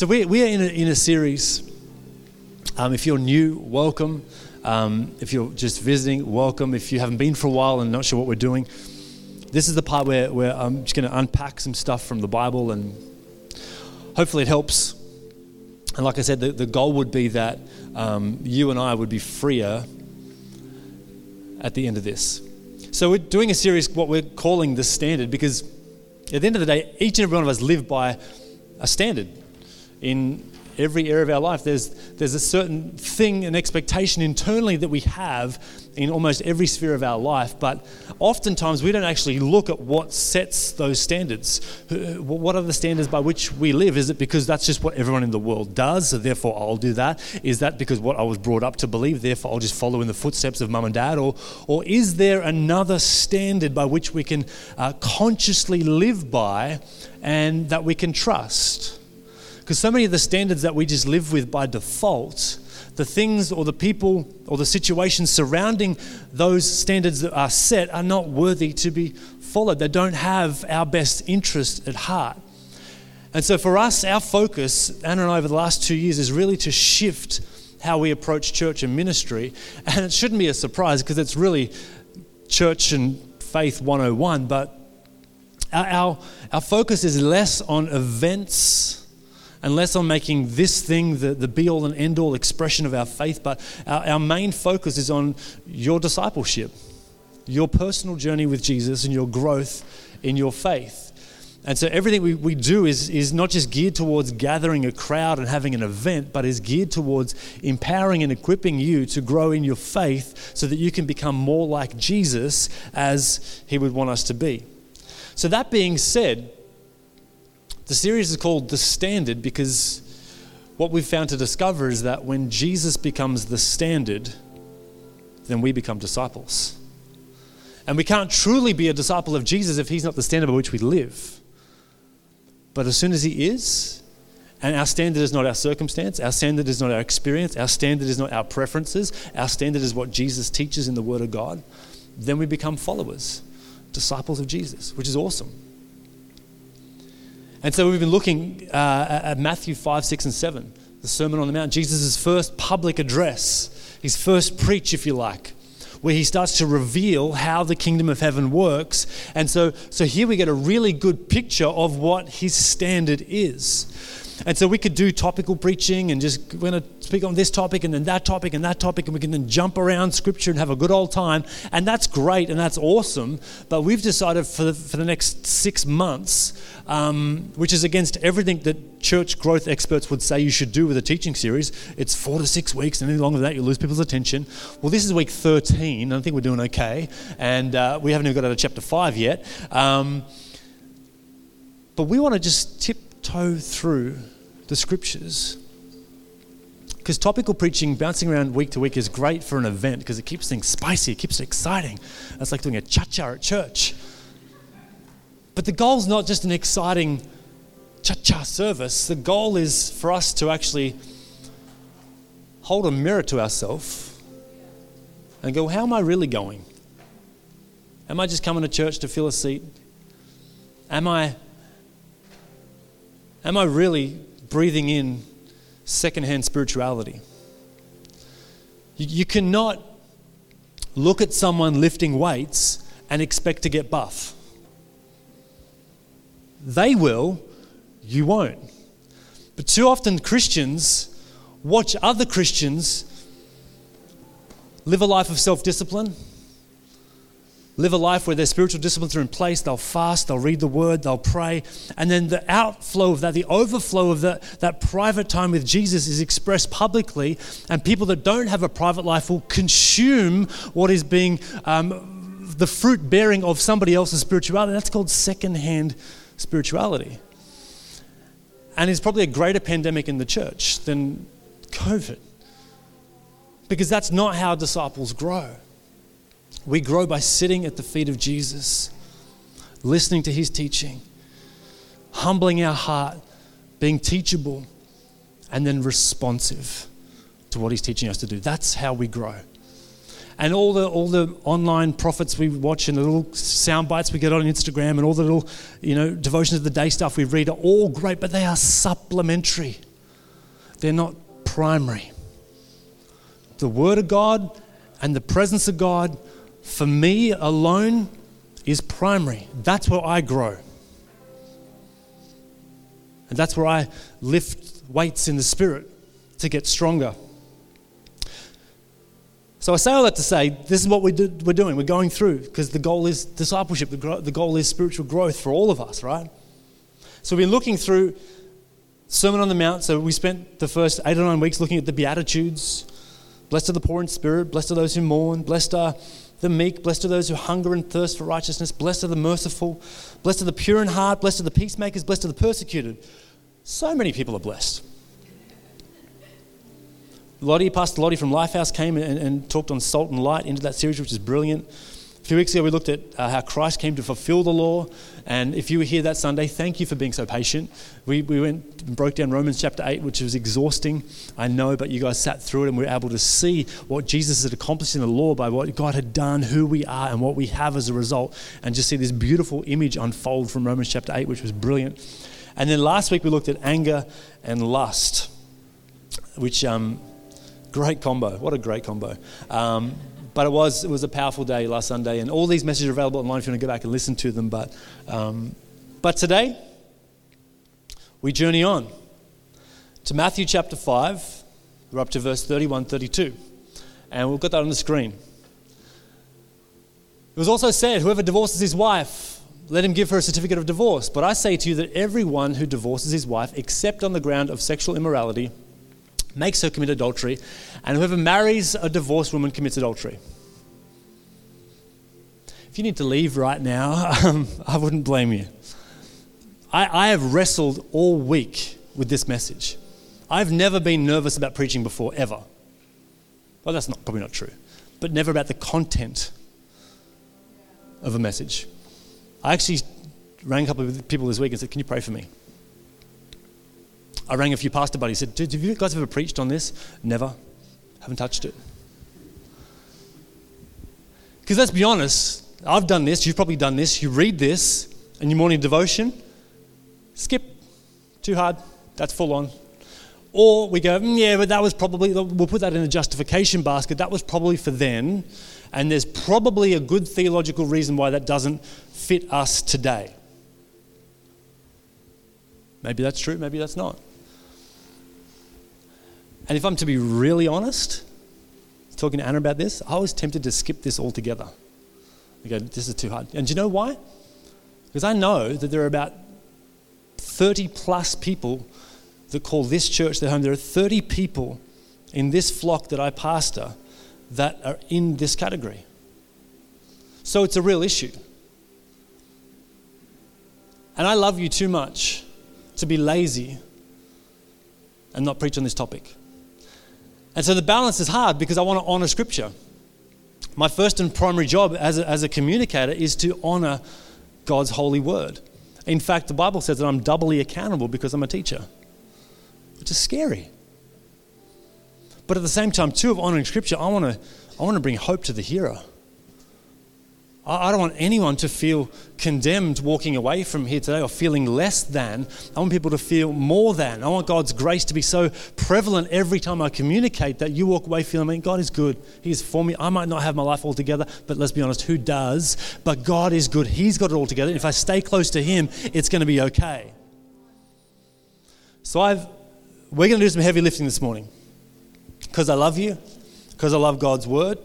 So we, we are in a, in a series. Um, if you're new, welcome. Um, if you're just visiting, welcome. If you haven't been for a while and not sure what we're doing, this is the part where, where I'm just going to unpack some stuff from the Bible and hopefully it helps. And like I said, the, the goal would be that um, you and I would be freer at the end of this. So we're doing a series, what we're calling the standard, because at the end of the day, each and every one of us live by a standard in every area of our life. There's, there's a certain thing, an expectation internally that we have in almost every sphere of our life, but oftentimes we don't actually look at what sets those standards. What are the standards by which we live? Is it because that's just what everyone in the world does, so therefore I'll do that? Is that because what I was brought up to believe, therefore I'll just follow in the footsteps of mum and dad? Or, or is there another standard by which we can uh, consciously live by and that we can trust? Because so many of the standards that we just live with by default, the things or the people or the situations surrounding those standards that are set are not worthy to be followed. They don't have our best interest at heart. And so for us, our focus, Anna and I, over the last two years, is really to shift how we approach church and ministry. And it shouldn't be a surprise because it's really church and faith 101, but our, our, our focus is less on events and I'm making this thing the, the be all and end all expression of our faith, but our, our main focus is on your discipleship, your personal journey with Jesus, and your growth in your faith. And so everything we, we do is, is not just geared towards gathering a crowd and having an event, but is geared towards empowering and equipping you to grow in your faith so that you can become more like Jesus as he would want us to be. So, that being said, the series is called The Standard because what we've found to discover is that when Jesus becomes the standard, then we become disciples. And we can't truly be a disciple of Jesus if he's not the standard by which we live. But as soon as he is, and our standard is not our circumstance, our standard is not our experience, our standard is not our preferences, our standard is what Jesus teaches in the Word of God, then we become followers, disciples of Jesus, which is awesome. And so we've been looking uh, at Matthew 5, 6, and 7, the Sermon on the Mount, Jesus' first public address, his first preach, if you like, where he starts to reveal how the kingdom of heaven works. And so, so here we get a really good picture of what his standard is. And so we could do topical preaching and just we're going to speak on this topic and then that topic and that topic, and we can then jump around scripture and have a good old time. And that's great and that's awesome. But we've decided for the, for the next six months, um, which is against everything that church growth experts would say you should do with a teaching series, it's four to six weeks, and any longer than that, you lose people's attention. Well, this is week 13, I think we're doing okay. And uh, we haven't even got out of chapter 5 yet. Um, but we want to just tiptoe through the scriptures. Because topical preaching, bouncing around week to week, is great for an event because it keeps things spicy, it keeps it exciting. It's like doing a cha cha at church. But the goal is not just an exciting cha cha service, the goal is for us to actually hold a mirror to ourselves and go, How am I really going? Am I just coming to church to fill a seat? Am I Am I really breathing in secondhand spirituality? You, you cannot look at someone lifting weights and expect to get buff. They will, you won't. But too often Christians watch other Christians live a life of self discipline live a life where their spiritual disciplines are in place. They'll fast, they'll read the word, they'll pray. And then the outflow of that, the overflow of that, that private time with Jesus is expressed publicly. And people that don't have a private life will consume what is being um, the fruit bearing of somebody else's spirituality. That's called secondhand spirituality. And it's probably a greater pandemic in the church than COVID. Because that's not how disciples grow. We grow by sitting at the feet of Jesus, listening to his teaching, humbling our heart, being teachable, and then responsive to what he's teaching us to do. That's how we grow. And all the all the online prophets we watch and the little sound bites we get on Instagram and all the little, you know, devotions of the day stuff we read are all great, but they are supplementary. they're not primary. The Word of God and the presence of God, for me alone, is primary. That's where I grow. And that's where I lift weights in the Spirit to get stronger. So I say all that to say this is what we do, we're doing. We're going through because the goal is discipleship, the, gro- the goal is spiritual growth for all of us, right? So we've been looking through Sermon on the Mount. So we spent the first eight or nine weeks looking at the Beatitudes. Blessed are the poor in spirit, blessed are those who mourn, blessed are the meek, blessed are those who hunger and thirst for righteousness, blessed are the merciful, blessed are the pure in heart, blessed are the peacemakers, blessed are the persecuted. So many people are blessed. Lottie, Pastor Lottie from Lifehouse came and, and, talked on salt and light into that series, which is brilliant. Few weeks ago, we looked at uh, how Christ came to fulfill the law. And if you were here that Sunday, thank you for being so patient. We, we went and broke down Romans chapter 8, which was exhausting, I know, but you guys sat through it and we were able to see what Jesus had accomplished in the law by what God had done, who we are, and what we have as a result. And just see this beautiful image unfold from Romans chapter 8, which was brilliant. And then last week, we looked at anger and lust, which. Um, Great combo. What a great combo. Um, but it was, it was a powerful day last Sunday, and all these messages are available online if you want to go back and listen to them. But, um, but today, we journey on to Matthew chapter 5. We're up to verse 31 32. And we've got that on the screen. It was also said, Whoever divorces his wife, let him give her a certificate of divorce. But I say to you that everyone who divorces his wife, except on the ground of sexual immorality, makes her commit adultery, and whoever marries a divorced woman commits adultery. If you need to leave right now, um, I wouldn't blame you. I, I have wrestled all week with this message. I've never been nervous about preaching before, ever. Well, that's not, probably not true, but never about the content of a message. I actually rang a couple of people this week and said, Can you pray for me? I rang a few pastor buddies said, Have you guys ever preached on this? Never. Haven't touched it. Because let's be honest, I've done this, you've probably done this. You read this in your morning devotion, skip, too hard, that's full on. Or we go, mm, yeah, but that was probably, we'll put that in the justification basket. That was probably for then. And there's probably a good theological reason why that doesn't fit us today. Maybe that's true, maybe that's not. And if I'm to be really honest, talking to Anna about this, I was tempted to skip this altogether. I go, this is too hard. And do you know why? Because I know that there are about 30 plus people that call this church their home. There are 30 people in this flock that I pastor that are in this category. So it's a real issue. And I love you too much to be lazy and not preach on this topic. And so the balance is hard because I want to honor Scripture. My first and primary job as a, as a communicator is to honor God's holy word. In fact, the Bible says that I'm doubly accountable because I'm a teacher, which is scary. But at the same time, too, of honoring Scripture, I want to, I want to bring hope to the hearer. I don't want anyone to feel condemned walking away from here today or feeling less than. I want people to feel more than. I want God's grace to be so prevalent every time I communicate that you walk away feeling, man, God is good. He is for me. I might not have my life all together, but let's be honest, who does? But God is good. He's got it all together. If I stay close to Him, it's going to be okay. So I've, we're going to do some heavy lifting this morning because I love you, because I love God's word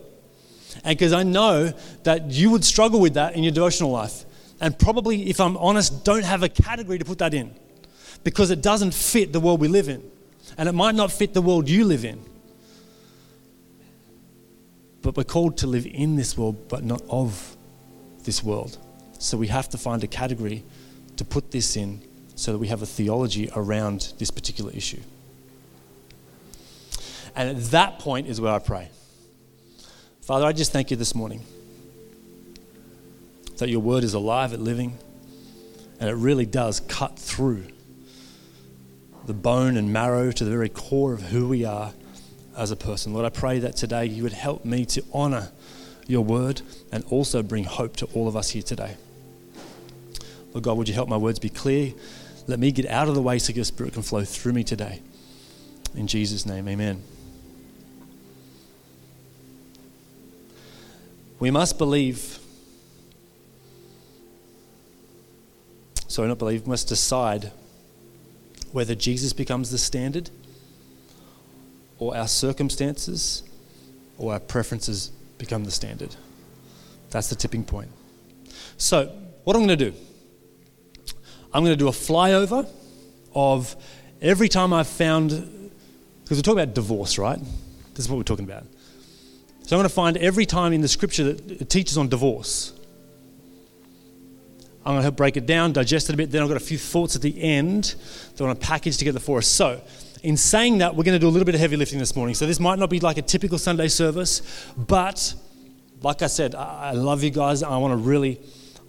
and because I know that you would struggle with that in your devotional life. And probably, if I'm honest, don't have a category to put that in because it doesn't fit the world we live in. And it might not fit the world you live in. But we're called to live in this world, but not of this world. So we have to find a category to put this in so that we have a theology around this particular issue. And at that point is where I pray. Father, I just thank you this morning that your word is alive and living, and it really does cut through the bone and marrow to the very core of who we are as a person. Lord, I pray that today you would help me to honor your word and also bring hope to all of us here today. Lord God, would you help my words be clear? Let me get out of the way so your spirit can flow through me today. In Jesus' name, amen. We must believe, sorry, not believe, we must decide whether Jesus becomes the standard or our circumstances or our preferences become the standard. That's the tipping point. So, what I'm going to do, I'm going to do a flyover of every time I've found, because we're talking about divorce, right? This is what we're talking about. So I'm going to find every time in the scripture that it teaches on divorce. I'm going to help break it down, digest it a bit. Then I've got a few thoughts at the end that I want to package together for us. So, in saying that, we're going to do a little bit of heavy lifting this morning. So, this might not be like a typical Sunday service, but like I said, I love you guys. I want to really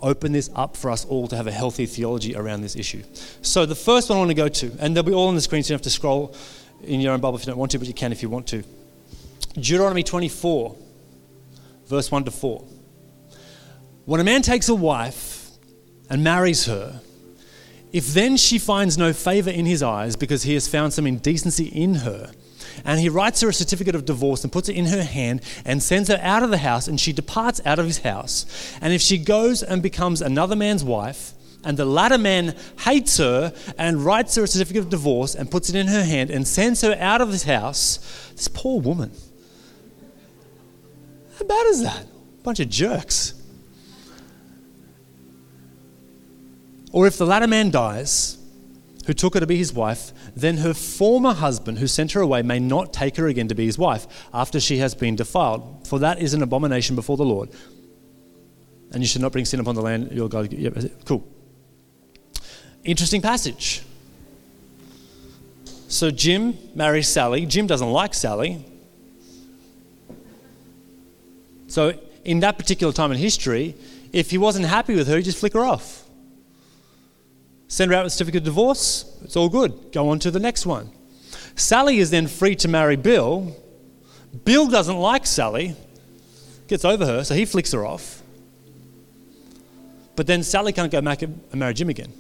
open this up for us all to have a healthy theology around this issue. So, the first one I want to go to, and they'll be all on the screen, so you don't have to scroll in your own Bible if you don't want to, but you can if you want to. Deuteronomy 24, verse 1 to 4. When a man takes a wife and marries her, if then she finds no favor in his eyes because he has found some indecency in her, and he writes her a certificate of divorce and puts it in her hand and sends her out of the house, and she departs out of his house. And if she goes and becomes another man's wife, and the latter man hates her and writes her a certificate of divorce and puts it in her hand and sends her out of his house, this poor woman how bad is that? Bunch of jerks. Or if the latter man dies, who took her to be his wife, then her former husband who sent her away may not take her again to be his wife after she has been defiled, for that is an abomination before the Lord. And you should not bring sin upon the land your God. Yeah, cool. Interesting passage. So Jim marries Sally. Jim doesn't like Sally. So, in that particular time in history, if he wasn't happy with her, he'd just flick her off. Send her out with a certificate of divorce, it's all good. Go on to the next one. Sally is then free to marry Bill. Bill doesn't like Sally, gets over her, so he flicks her off. But then Sally can't go back and marry Jim again.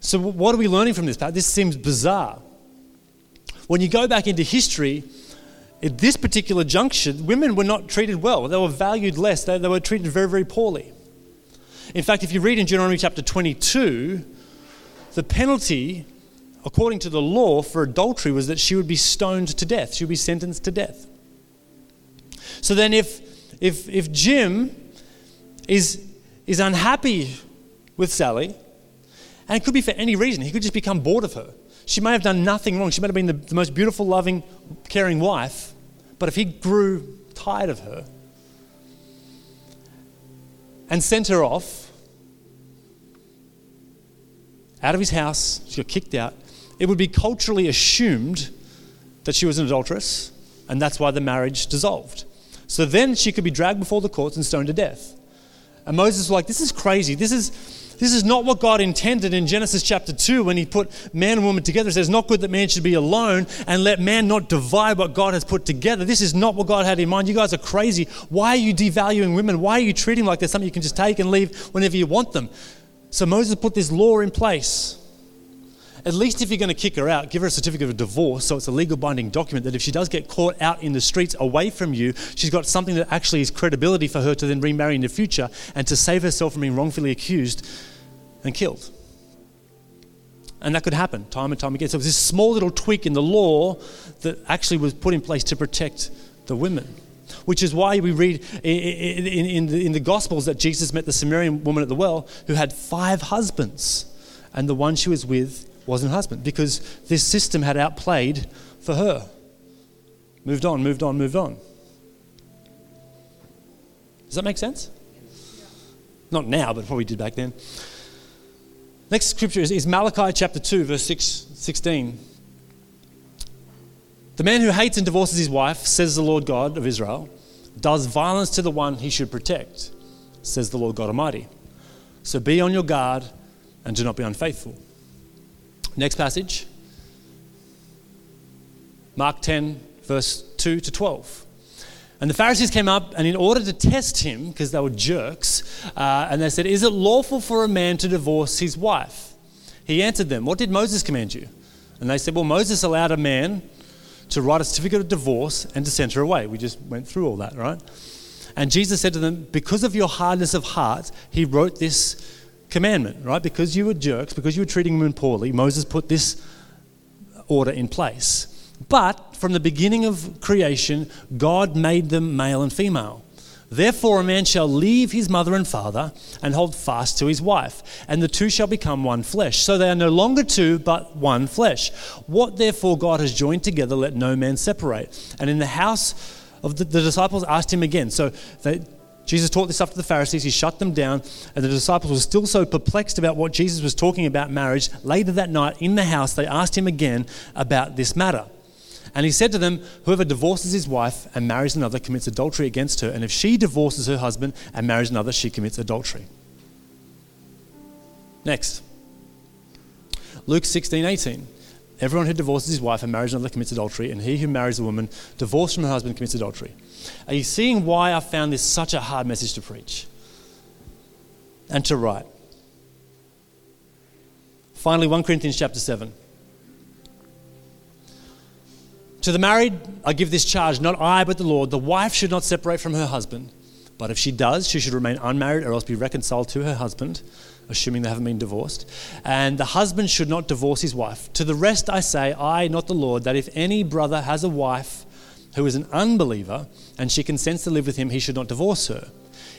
So, what are we learning from this? This seems bizarre. When you go back into history, at this particular junction, women were not treated well. They were valued less. They, they were treated very, very poorly. In fact, if you read in Deuteronomy chapter 22, the penalty, according to the law, for adultery was that she would be stoned to death. She would be sentenced to death. So then, if, if, if Jim is, is unhappy with Sally, and it could be for any reason, he could just become bored of her. She may have done nothing wrong. She might have been the, the most beautiful, loving, caring wife. But if he grew tired of her and sent her off out of his house, she got kicked out, it would be culturally assumed that she was an adulteress, and that's why the marriage dissolved. So then she could be dragged before the courts and stoned to death. And Moses was like, This is crazy. This is this is not what God intended in Genesis chapter 2 when he put man and woman together. It says, Not good that man should be alone and let man not divide what God has put together. This is not what God had in mind. You guys are crazy. Why are you devaluing women? Why are you treating them like they're something you can just take and leave whenever you want them? So Moses put this law in place. At least if you're going to kick her out, give her a certificate of divorce so it's a legal binding document that if she does get caught out in the streets away from you, she's got something that actually is credibility for her to then remarry in the future and to save herself from being wrongfully accused and killed. And that could happen time and time again. So it was this small little tweak in the law that actually was put in place to protect the women. Which is why we read in, in, in, the, in the Gospels that Jesus met the Samaritan woman at the well who had five husbands, and the one she was with wasn't husband because this system had outplayed for her. Moved on, moved on, moved on. Does that make sense? Not now, but probably did back then. Next scripture is, is Malachi chapter 2, verse 6, 16. The man who hates and divorces his wife, says the Lord God of Israel, does violence to the one he should protect, says the Lord God Almighty. So be on your guard and do not be unfaithful. Next passage Mark 10, verse 2 to 12. And the Pharisees came up, and in order to test him, because they were jerks, uh, and they said, Is it lawful for a man to divorce his wife? He answered them, What did Moses command you? And they said, Well, Moses allowed a man to write a certificate of divorce and to send her away. We just went through all that, right? And Jesus said to them, Because of your hardness of heart, he wrote this commandment, right? Because you were jerks, because you were treating women poorly, Moses put this order in place. But from the beginning of creation, God made them male and female. Therefore, a man shall leave his mother and father and hold fast to his wife, and the two shall become one flesh. So they are no longer two, but one flesh. What therefore God has joined together, let no man separate. And in the house of the, the disciples asked him again. So they, Jesus taught this up to the Pharisees, he shut them down, and the disciples were still so perplexed about what Jesus was talking about marriage. Later that night in the house, they asked him again about this matter. And he said to them, Whoever divorces his wife and marries another commits adultery against her, and if she divorces her husband and marries another, she commits adultery. Next. Luke 16, 18. Everyone who divorces his wife and marries another commits adultery, and he who marries a woman divorced from her husband commits adultery. Are you seeing why I found this such a hard message to preach and to write? Finally, 1 Corinthians chapter 7. To the married, I give this charge, not I, but the Lord. The wife should not separate from her husband, but if she does, she should remain unmarried or else be reconciled to her husband, assuming they haven't been divorced. And the husband should not divorce his wife. To the rest I say, I, not the Lord, that if any brother has a wife who is an unbeliever and she consents to live with him, he should not divorce her.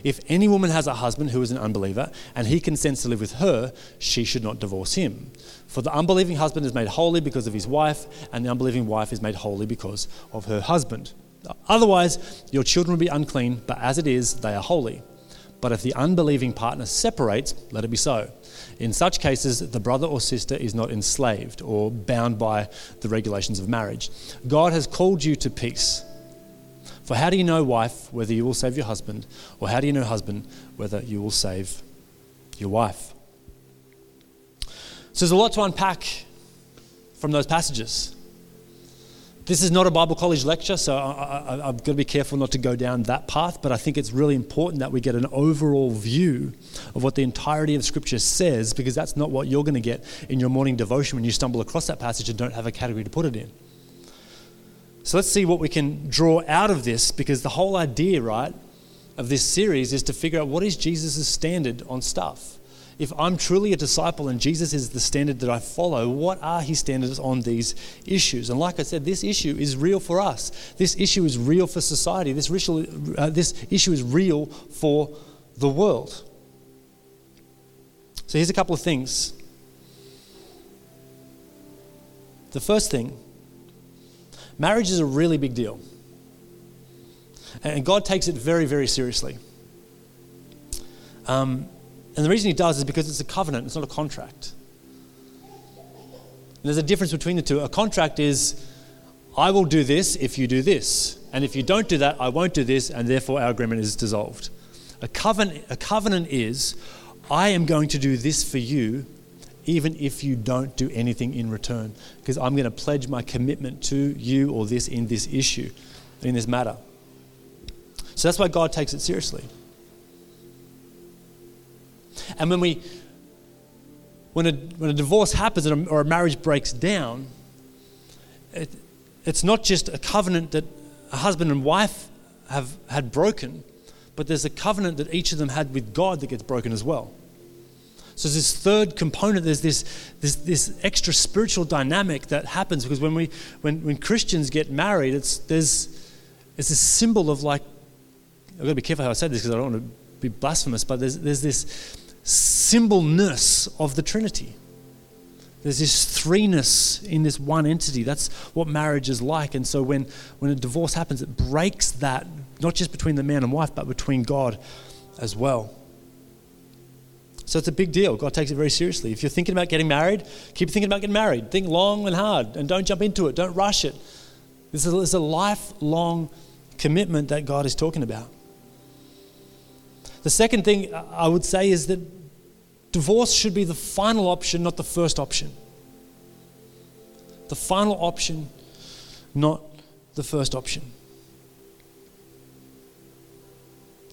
If any woman has a husband who is an unbeliever and he consents to live with her, she should not divorce him. For the unbelieving husband is made holy because of his wife, and the unbelieving wife is made holy because of her husband. Otherwise, your children will be unclean, but as it is, they are holy. But if the unbelieving partner separates, let it be so. In such cases, the brother or sister is not enslaved or bound by the regulations of marriage. God has called you to peace. For how do you know, wife, whether you will save your husband, or how do you know, husband, whether you will save your wife? So there's a lot to unpack from those passages. This is not a Bible college lecture, so I, have got to be careful not to go down that path, but I think it's really important that we get an overall view of what the entirety of Scripture says, because that's not what you're going to get in your morning devotion when you stumble across that passage and don't have a category to put it in. So let's see what we can draw out of this, because the whole idea, right, of this series is to figure out what is Jesus' standard on stuff if I'm truly a disciple and Jesus is the standard that I follow, what are his standards on these issues? And like I said, this issue is real for us. This issue is real for society. This, issue, uh, this issue is real for the world. So here's a couple of things. The first thing marriage is a really big deal. And God takes it very, very seriously. Um, and the reason he does is because it's a covenant, it's not a contract. And there's a difference between the two. A contract is, I will do this if you do this. And if you don't do that, I won't do this, and therefore our agreement is dissolved. A covenant, a covenant is, I am going to do this for you, even if you don't do anything in return, because I'm going to pledge my commitment to you or this in this issue, in this matter. So that's why God takes it seriously. And when we when a, when a divorce happens or a marriage breaks down, it, it's not just a covenant that a husband and wife have had broken, but there's a covenant that each of them had with God that gets broken as well. So there's this third component, there's this, this, this extra spiritual dynamic that happens because when, we, when, when Christians get married, it's, there's, it's a symbol of like, I've got to be careful how I say this because I don't want to be blasphemous, but there's, there's this symbolness of the Trinity. There's this threeness in this one entity. That's what marriage is like. And so when, when a divorce happens, it breaks that, not just between the man and wife, but between God as well. So it's a big deal. God takes it very seriously. If you're thinking about getting married, keep thinking about getting married. Think long and hard and don't jump into it. Don't rush it. This is a lifelong commitment that God is talking about. The second thing I would say is that divorce should be the final option, not the first option. The final option, not the first option.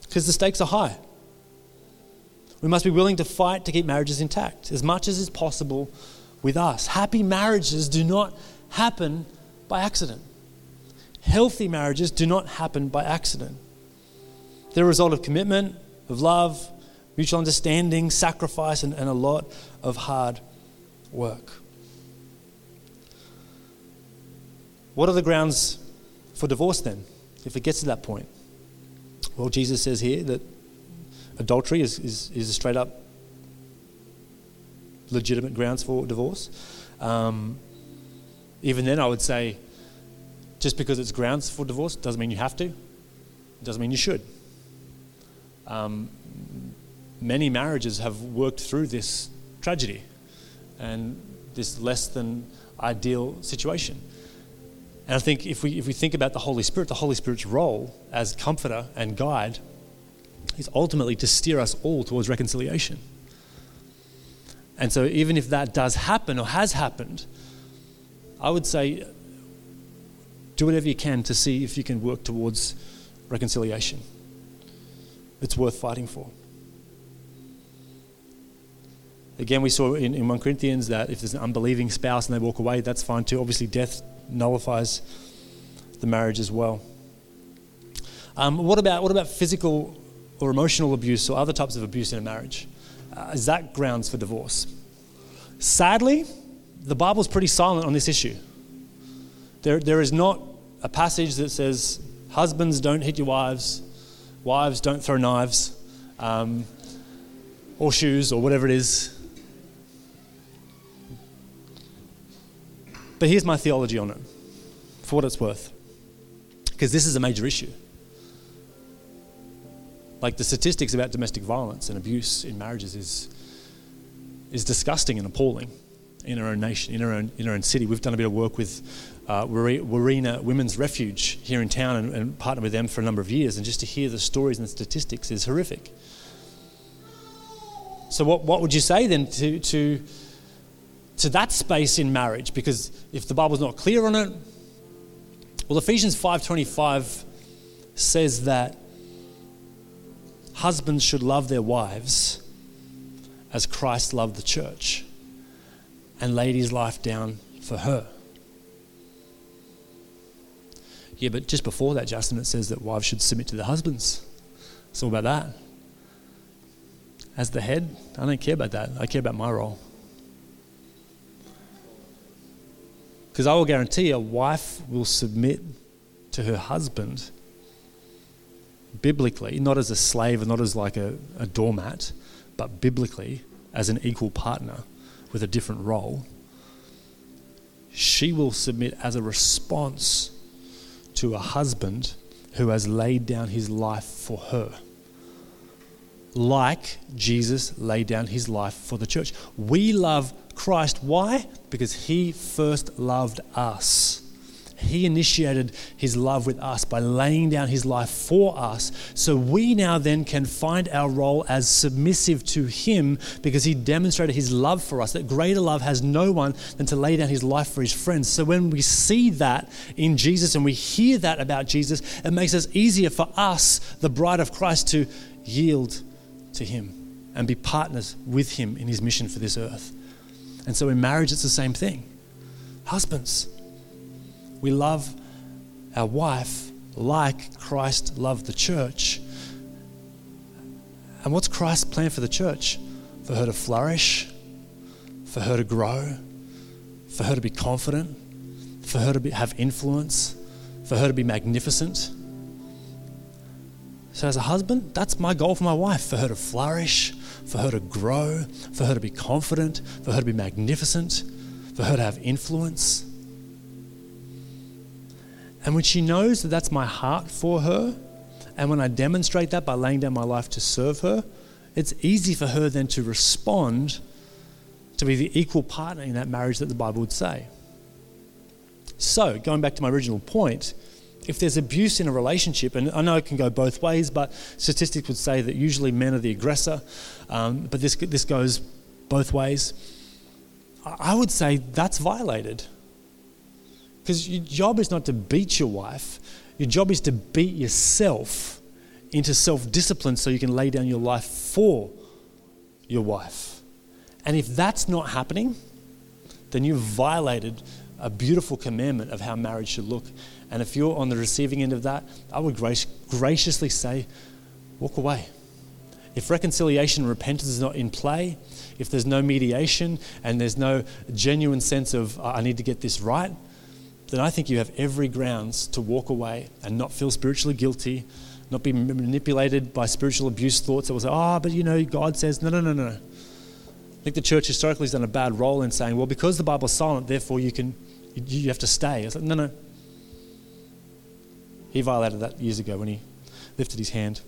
Because the stakes are high. We must be willing to fight to keep marriages intact. As much as is possible, with us. Happy marriages do not happen by accident. Healthy marriages do not happen by accident. They're a result of commitment, of love, mutual understanding, sacrifice, and, and a lot of hard work. What are the grounds for divorce then, if it gets to that point? Well, Jesus says here that adultery is, is, is a straight up legitimate grounds for divorce. Um, even then, I would say just because it's grounds for divorce doesn't mean you have to, it doesn't mean you should. Um, many marriages have worked through this tragedy and this less than ideal situation. And I think if we, if we think about the Holy Spirit, the Holy Spirit's role as comforter and guide is ultimately to steer us all towards reconciliation. And so, even if that does happen or has happened, I would say do whatever you can to see if you can work towards reconciliation. It's worth fighting for. Again, we saw in, in 1 Corinthians that if there's an unbelieving spouse and they walk away, that's fine too. Obviously, death nullifies the marriage as well. Um, what, about, what about physical or emotional abuse or other types of abuse in a marriage? Uh, is that grounds for divorce? Sadly, the Bible's pretty silent on this issue. There, there is not a passage that says, Husbands, don't hit your wives, wives, don't throw knives, um, or shoes, or whatever it is. But here's my theology on it, for what it's worth. Because this is a major issue. Like the statistics about domestic violence and abuse in marriages is, is disgusting and appalling in our own nation, in our own, in our own city. We've done a bit of work with uh, Warina Women's Refuge here in town and, and partnered with them for a number of years. And just to hear the stories and the statistics is horrific. So, what, what would you say then to, to to that space in marriage because if the Bible's not clear on it, well, Ephesians 5:25 says that husbands should love their wives as Christ loved the church and laid his life down for her. Yeah, but just before that, Justin, it says that wives should submit to their husbands. It's all about that. As the head, I don't care about that. I care about my role. Because I will guarantee a wife will submit to her husband biblically, not as a slave and not as like a, a doormat, but biblically as an equal partner with a different role. She will submit as a response to a husband who has laid down his life for her. Like Jesus laid down his life for the church. We love Christ. Why? Because he first loved us. He initiated his love with us by laying down his life for us. So we now then can find our role as submissive to him because he demonstrated his love for us. That greater love has no one than to lay down his life for his friends. So when we see that in Jesus and we hear that about Jesus, it makes it easier for us, the bride of Christ, to yield to him and be partners with him in his mission for this earth. And so in marriage, it's the same thing. Husbands, we love our wife like Christ loved the church. And what's Christ's plan for the church? For her to flourish, for her to grow, for her to be confident, for her to be, have influence, for her to be magnificent. So, as a husband, that's my goal for my wife for her to flourish, for her to grow, for her to be confident, for her to be magnificent, for her to have influence. And when she knows that that's my heart for her, and when I demonstrate that by laying down my life to serve her, it's easy for her then to respond to be the equal partner in that marriage that the Bible would say. So, going back to my original point, if there's abuse in a relationship, and I know it can go both ways, but statistics would say that usually men are the aggressor, um, but this, this goes both ways. I would say that's violated. Because your job is not to beat your wife, your job is to beat yourself into self discipline so you can lay down your life for your wife. And if that's not happening, then you've violated a beautiful commandment of how marriage should look. And if you're on the receiving end of that, I would grac- graciously say, walk away. If reconciliation and repentance is not in play, if there's no mediation and there's no genuine sense of, I need to get this right, then I think you have every grounds to walk away and not feel spiritually guilty, not be manipulated by spiritual abuse thoughts that will say, oh, but you know, God says, no, no, no, no. I think the church historically has done a bad role in saying, well, because the Bible's silent, therefore you can, you have to stay. It's like, no, no. He violated that years ago when he lifted his hand.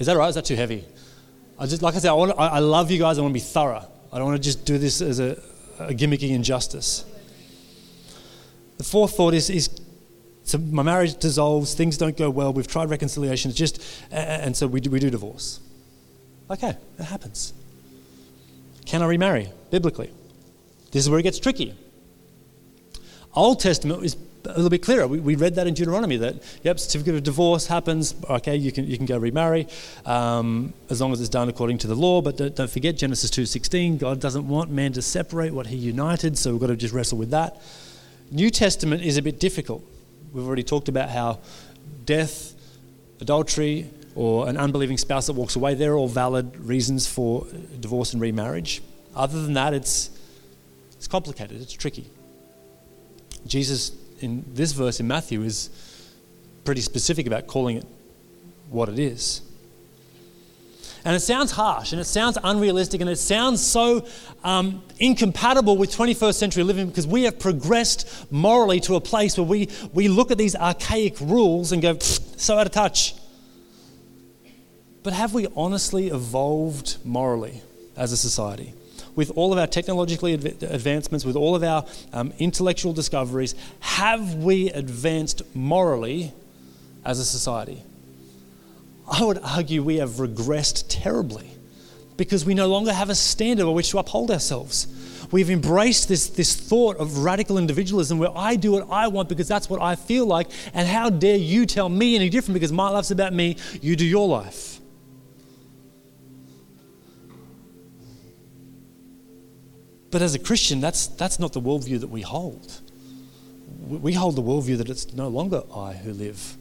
Is that right? Is that too heavy? I just, like I said, I, want, I, I love you guys. I want to be thorough. I don't want to just do this as a, a gimmicky injustice. The fourth thought is, is so my marriage dissolves, things don't go well, we've tried reconciliation, it's just, and so we do, we do divorce. Okay, it happens. Can I remarry biblically? This is where it gets tricky. Old Testament is a little bit clearer. We, we read that in Deuteronomy that, yep, certificate of divorce happens. Okay, you can, you can go remarry um, as long as it's done according to the law. But don't, don't forget Genesis 2.16, God doesn't want man to separate what he united, so we've got to just wrestle with that. New Testament is a bit difficult. We've already talked about how death, adultery, or an unbelieving spouse that walks away, they're all valid reasons for divorce and remarriage. Other than that, it's, it's complicated, it's tricky. Jesus, in this verse in Matthew, is pretty specific about calling it what it is. And it sounds harsh and it sounds unrealistic and it sounds so um, incompatible with 21st century living because we have progressed morally to a place where we, we look at these archaic rules and go, so out of touch. But have we honestly evolved morally as a society? With all of our technological advancements, with all of our um, intellectual discoveries, have we advanced morally as a society? I would argue we have regressed terribly because we no longer have a standard by which to uphold ourselves. We've embraced this, this thought of radical individualism where I do what I want because that's what I feel like, and how dare you tell me any different because my life's about me, you do your life. But as a Christian, that's, that's not the worldview that we hold. We hold the worldview that it's no longer I who live,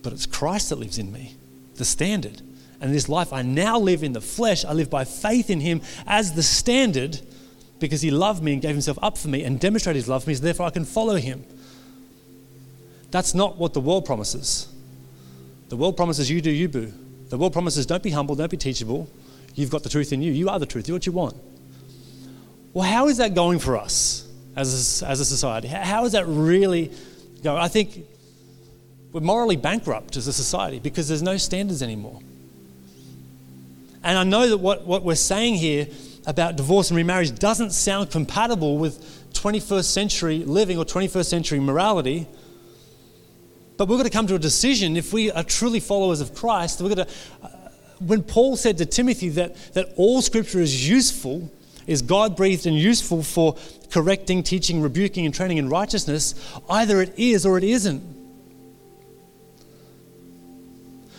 but it's Christ that lives in me the standard. And this life I now live in the flesh, I live by faith in Him as the standard because He loved me and gave Himself up for me and demonstrated His love for me, so therefore I can follow Him. That's not what the world promises. The world promises you do you, boo. The world promises don't be humble, don't be teachable. You've got the truth in you. You are the truth. Do what you want. Well, how is that going for us as a, as a society? How is that really going? I think we're morally bankrupt as a society because there's no standards anymore. And I know that what, what we're saying here about divorce and remarriage doesn't sound compatible with 21st century living or 21st century morality. But we're going to come to a decision if we are truly followers of Christ. We're going to, uh, when Paul said to Timothy that, that all scripture is useful, is God breathed and useful for correcting, teaching, rebuking, and training in righteousness, either it is or it isn't.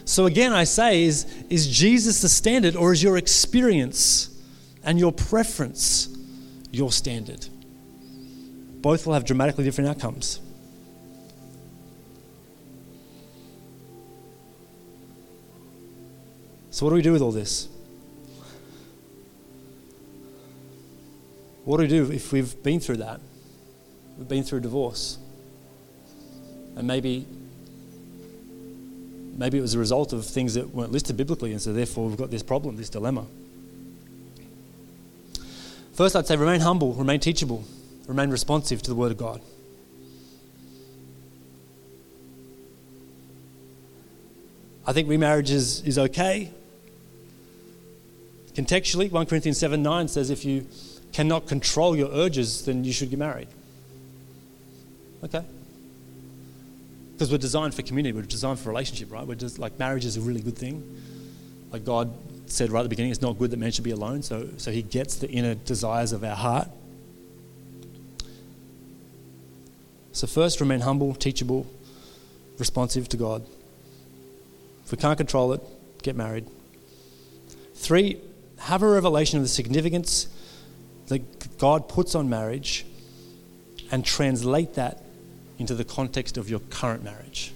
So again, I say, is, is Jesus the standard or is your experience and your preference your standard? Both will have dramatically different outcomes. So, what do we do with all this? What do we do if we've been through that? We've been through divorce. And maybe maybe it was a result of things that weren't listed biblically, and so therefore we've got this problem, this dilemma. First, I'd say remain humble, remain teachable, remain responsive to the Word of God. I think remarriage is, is okay. Contextually, 1 Corinthians 7 9 says if you cannot control your urges, then you should get married. Okay. Because we're designed for community, we're designed for relationship, right? We're just like marriage is a really good thing. Like God said right at the beginning, it's not good that man should be alone. So, so he gets the inner desires of our heart. So, first, remain humble, teachable, responsive to God. If we can't control it, get married. Three, have a revelation of the significance that God puts on marriage and translate that into the context of your current marriage.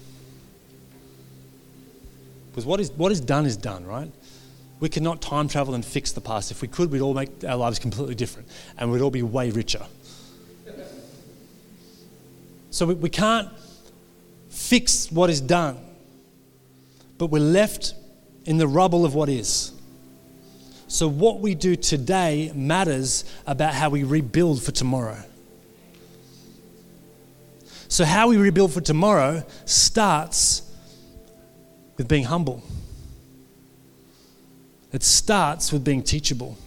Because what is, what is done is done, right? We cannot time travel and fix the past. If we could, we'd all make our lives completely different and we'd all be way richer. So we, we can't fix what is done, but we're left in the rubble of what is. So, what we do today matters about how we rebuild for tomorrow. So, how we rebuild for tomorrow starts with being humble. It starts with being teachable.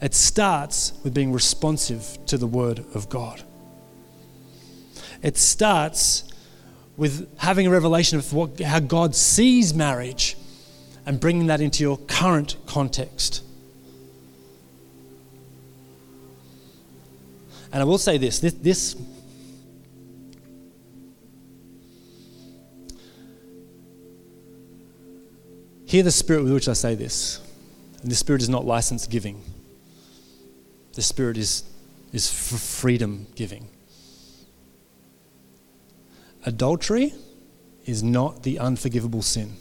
It starts with being responsive to the Word of God. It starts with having a revelation of what, how God sees marriage and bringing that into your current context. And I will say this this, this Hear the spirit with which I say this. And the spirit is not license giving, the spirit is, is freedom giving. Adultery is not the unforgivable sin.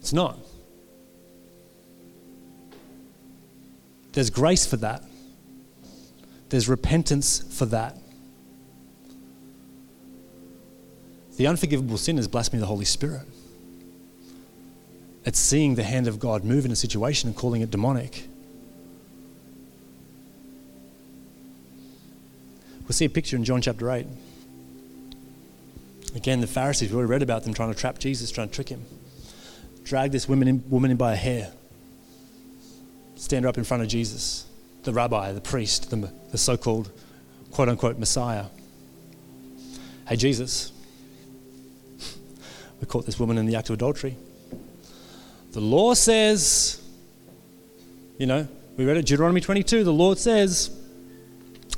It's not. There's grace for that. There's repentance for that. The unforgivable sin is blasphemy of the Holy Spirit. It's seeing the hand of God move in a situation and calling it demonic. We'll see a picture in John chapter 8. Again, the Pharisees, we already read about them trying to trap Jesus, trying to trick him. Drag this woman in, woman in by a hair, stand her up in front of Jesus, the rabbi, the priest, the, the so called quote unquote Messiah. Hey, Jesus, we caught this woman in the act of adultery. The law says, you know, we read it, Deuteronomy 22, the Lord says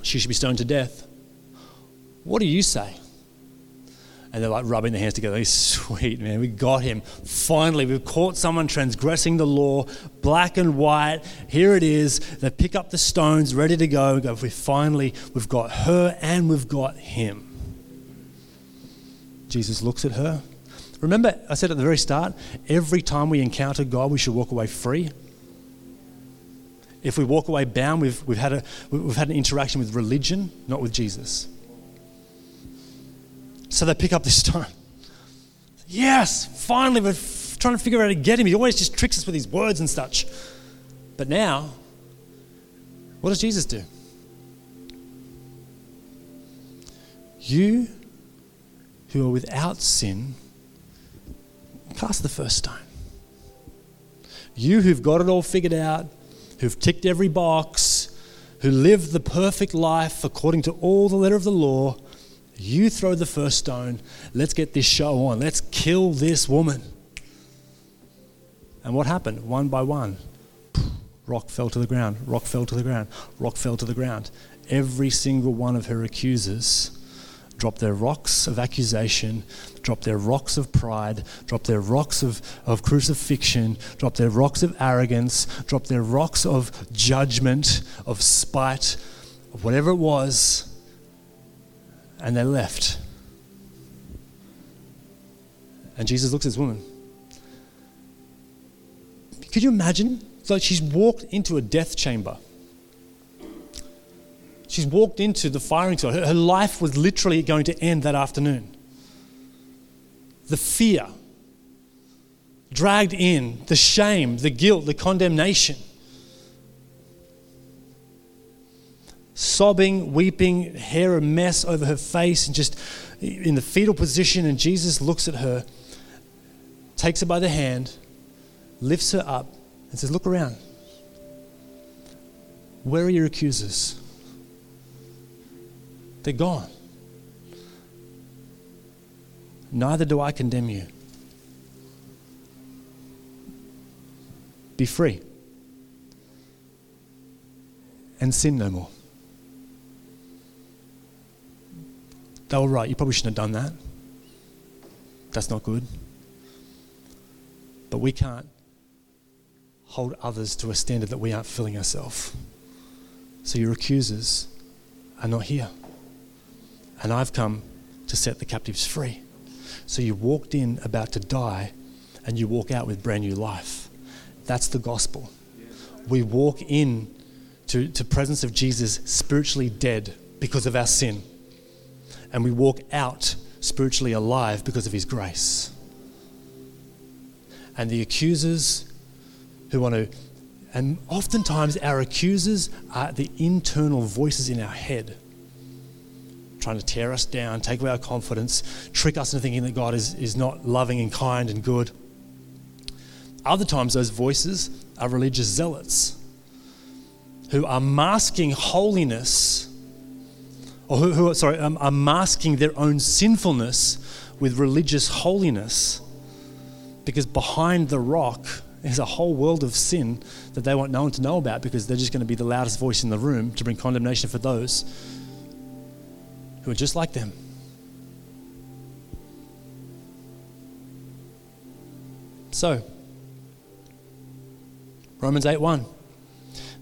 she should be stoned to death. What do you say? And they're like rubbing their hands together. Sweet, man, we got him. Finally, we've caught someone transgressing the law, black and white. Here it is. They pick up the stones, ready to go. We go, we finally, we've got her and we've got him. Jesus looks at her Remember, I said at the very start, every time we encounter God, we should walk away free. If we walk away bound, we've, we've, had, a, we've had an interaction with religion, not with Jesus. So they pick up this stone. Yes, finally, we're f- trying to figure out how to get him. He always just tricks us with his words and such. But now, what does Jesus do? You who are without sin Cast the first stone. You who've got it all figured out, who've ticked every box, who live the perfect life according to all the letter of the law, you throw the first stone. Let's get this show on. Let's kill this woman. And what happened? One by one, rock fell to the ground, rock fell to the ground, rock fell to the ground. Every single one of her accusers dropped their rocks of accusation, dropped their rocks of pride, dropped their rocks of, of crucifixion, dropped their rocks of arrogance, dropped their rocks of judgment, of spite, of whatever it was, and they left. And Jesus looks at this woman. Could you imagine? Like she's walked into a death chamber. She's walked into the firing squad. Her, her life was literally going to end that afternoon. The fear, dragged in, the shame, the guilt, the condemnation. Sobbing, weeping, hair a mess over her face, and just in the fetal position. And Jesus looks at her, takes her by the hand, lifts her up, and says, Look around. Where are your accusers? They're gone. Neither do I condemn you. Be free and sin no more. They were right. You probably shouldn't have done that. That's not good. But we can't hold others to a standard that we aren't filling ourselves. So your accusers are not here. And I've come to set the captives free. So you walked in about to die and you walk out with brand new life. That's the gospel. We walk in to, to presence of Jesus spiritually dead because of our sin. And we walk out spiritually alive because of his grace. And the accusers who want to, and oftentimes our accusers are the internal voices in our head trying to tear us down, take away our confidence, trick us into thinking that God is, is not loving and kind and good. Other times, those voices are religious zealots who are masking holiness, or who, who sorry, um, are masking their own sinfulness with religious holiness, because behind the rock is a whole world of sin that they want no one to know about because they're just going to be the loudest voice in the room to bring condemnation for those who are just like them. So, Romans 8 1.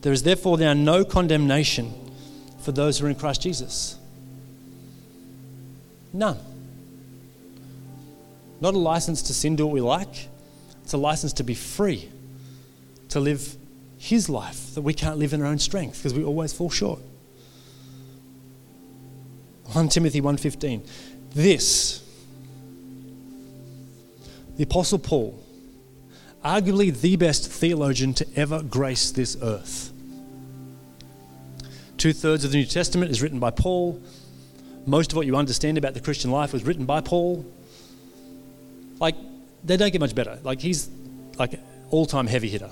There is therefore now no condemnation for those who are in Christ Jesus. None. Not a license to sin, do what we like. It's a license to be free, to live His life that we can't live in our own strength because we always fall short. 1 Timothy 1:15. This the apostle Paul arguably the best theologian to ever grace this earth. Two thirds of the New Testament is written by Paul. Most of what you understand about the Christian life was written by Paul. Like, they don't get much better. Like, he's like all time heavy hitter.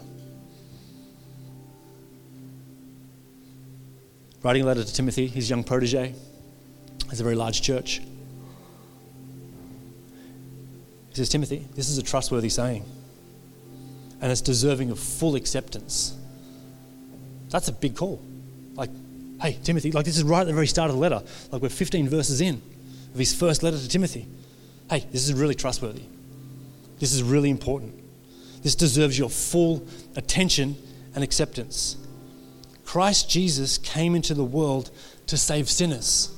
Writing a letter to Timothy, his young protege, has a very large church. He says, Timothy, this is a trustworthy saying and it's deserving of full acceptance. That's a big call. Like, hey, Timothy, like this is right at the very start of the letter. Like we're 15 verses in of his first letter to Timothy. Hey, this is really trustworthy. This is really important. This deserves your full attention and acceptance. Christ Jesus came into the world to save sinners.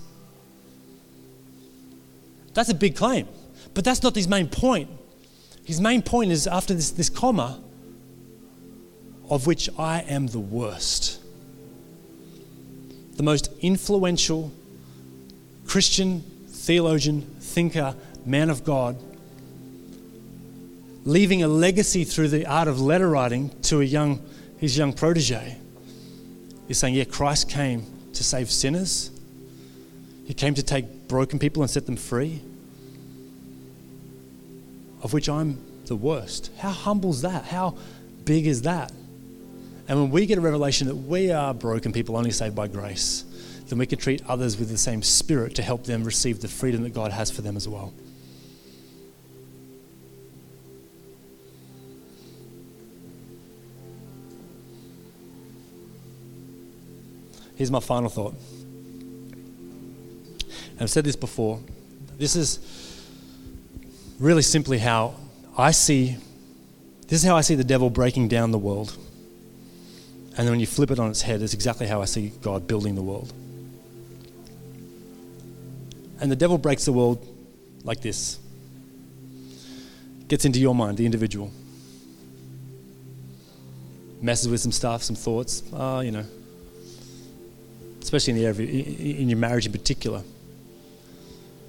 That's a big claim, but that's not his main point. His main point is after this, this comma, of which I am the worst. The most influential Christian theologian, thinker, man of God, leaving a legacy through the art of letter writing to a young, his young protege, is saying, Yeah, Christ came to save sinners. He came to take broken people and set them free, of which I'm the worst. How humble is that? How big is that? And when we get a revelation that we are broken people only saved by grace, then we can treat others with the same spirit to help them receive the freedom that God has for them as well. Here's my final thought. I've said this before. This is really simply how I see this is how I see the devil breaking down the world. And then when you flip it on its head, it's exactly how I see God building the world. And the devil breaks the world like this gets into your mind, the individual, messes with some stuff, some thoughts, uh, you know, especially in the area in your marriage in particular.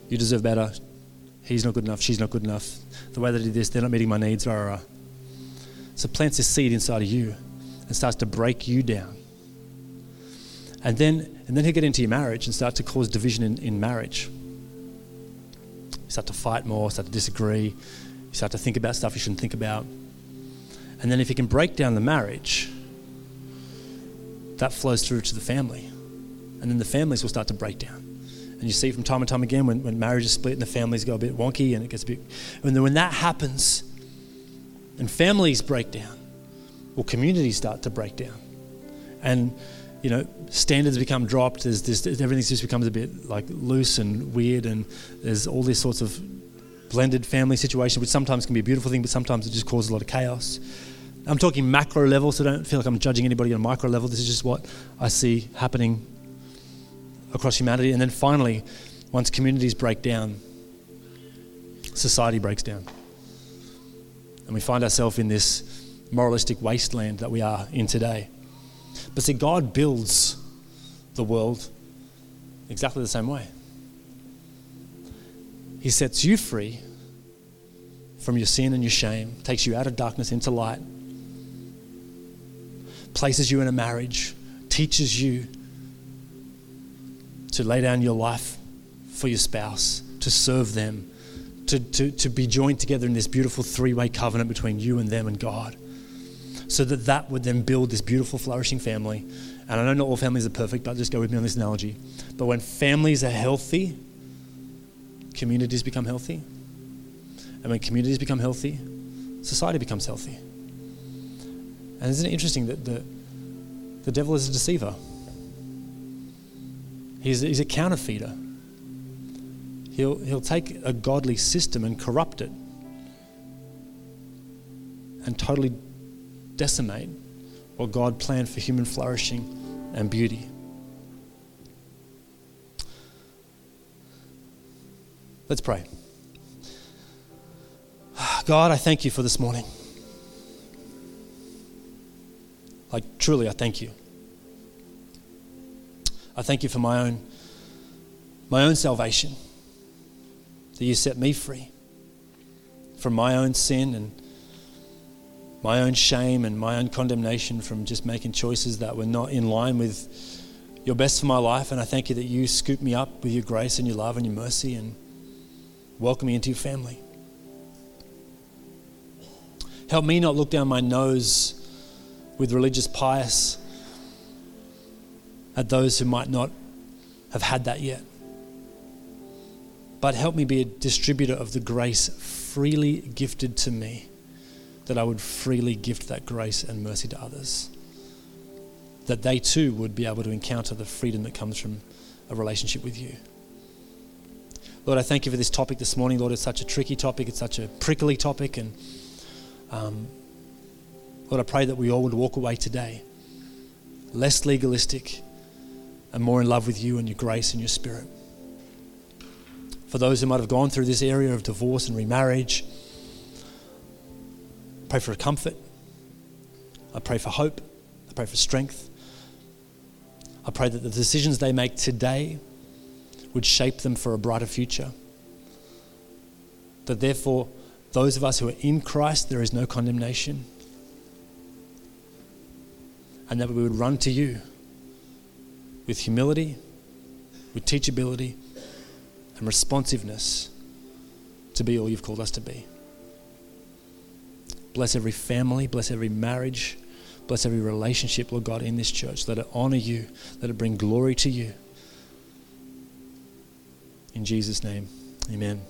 You deserve better. He's not good enough. She's not good enough. The way they did this, they're not meeting my needs. Rah, rah, rah. So plants this seed inside of you and starts to break you down. And then, and then he'll get into your marriage and start to cause division in, in marriage. You start to fight more, start to disagree, you start to think about stuff you shouldn't think about. And then if you can break down the marriage, that flows through to the family. And then the families will start to break down. And you see from time and time again when, when marriages split and the families go a bit wonky and it gets a bit. When, when that happens and families break down, well, communities start to break down. And, you know, standards become dropped. There's this, everything just becomes a bit like loose and weird. And there's all these sorts of blended family situations, which sometimes can be a beautiful thing, but sometimes it just causes a lot of chaos. I'm talking macro level, so don't feel like I'm judging anybody on a micro level. This is just what I see happening across humanity. And then finally, once communities break down, society breaks down. And we find ourselves in this moralistic wasteland that we are in today. But see, God builds the world exactly the same way. He sets you free from your sin and your shame, takes you out of darkness into light, places you in a marriage, teaches you to lay down your life for your spouse, to serve them, to, to, to be joined together in this beautiful three way covenant between you and them and God. So that that would then build this beautiful, flourishing family. And I know not all families are perfect, but just go with me on this analogy. But when families are healthy, communities become healthy. And when communities become healthy, society becomes healthy. And isn't it interesting that the, the devil is a deceiver? He's, he's a counterfeiter. He'll, he'll take a godly system and corrupt it and totally decimate what God planned for human flourishing and beauty. Let's pray. God, I thank you for this morning. Like, truly, I thank you. I thank you for my own, my own salvation, that you set me free from my own sin and my own shame and my own condemnation from just making choices that were not in line with your best for my life. And I thank you that you scooped me up with your grace and your love and your mercy and welcome me into your family. Help me not look down my nose with religious pious at those who might not have had that yet. But help me be a distributor of the grace freely gifted to me, that I would freely gift that grace and mercy to others. That they too would be able to encounter the freedom that comes from a relationship with you. Lord, I thank you for this topic this morning. Lord, it's such a tricky topic, it's such a prickly topic, and um, Lord, I pray that we all would walk away today less legalistic and more in love with you and your grace and your spirit. For those who might have gone through this area of divorce and remarriage, pray for comfort. I pray for hope. I pray for strength. I pray that the decisions they make today would shape them for a brighter future. That therefore, those of us who are in Christ, there is no condemnation. And that we would run to you with humility, with teachability, and responsiveness to be all you've called us to be. Bless every family, bless every marriage, bless every relationship, Lord God, in this church. Let it honor you, let it bring glory to you. In Jesus' name, amen.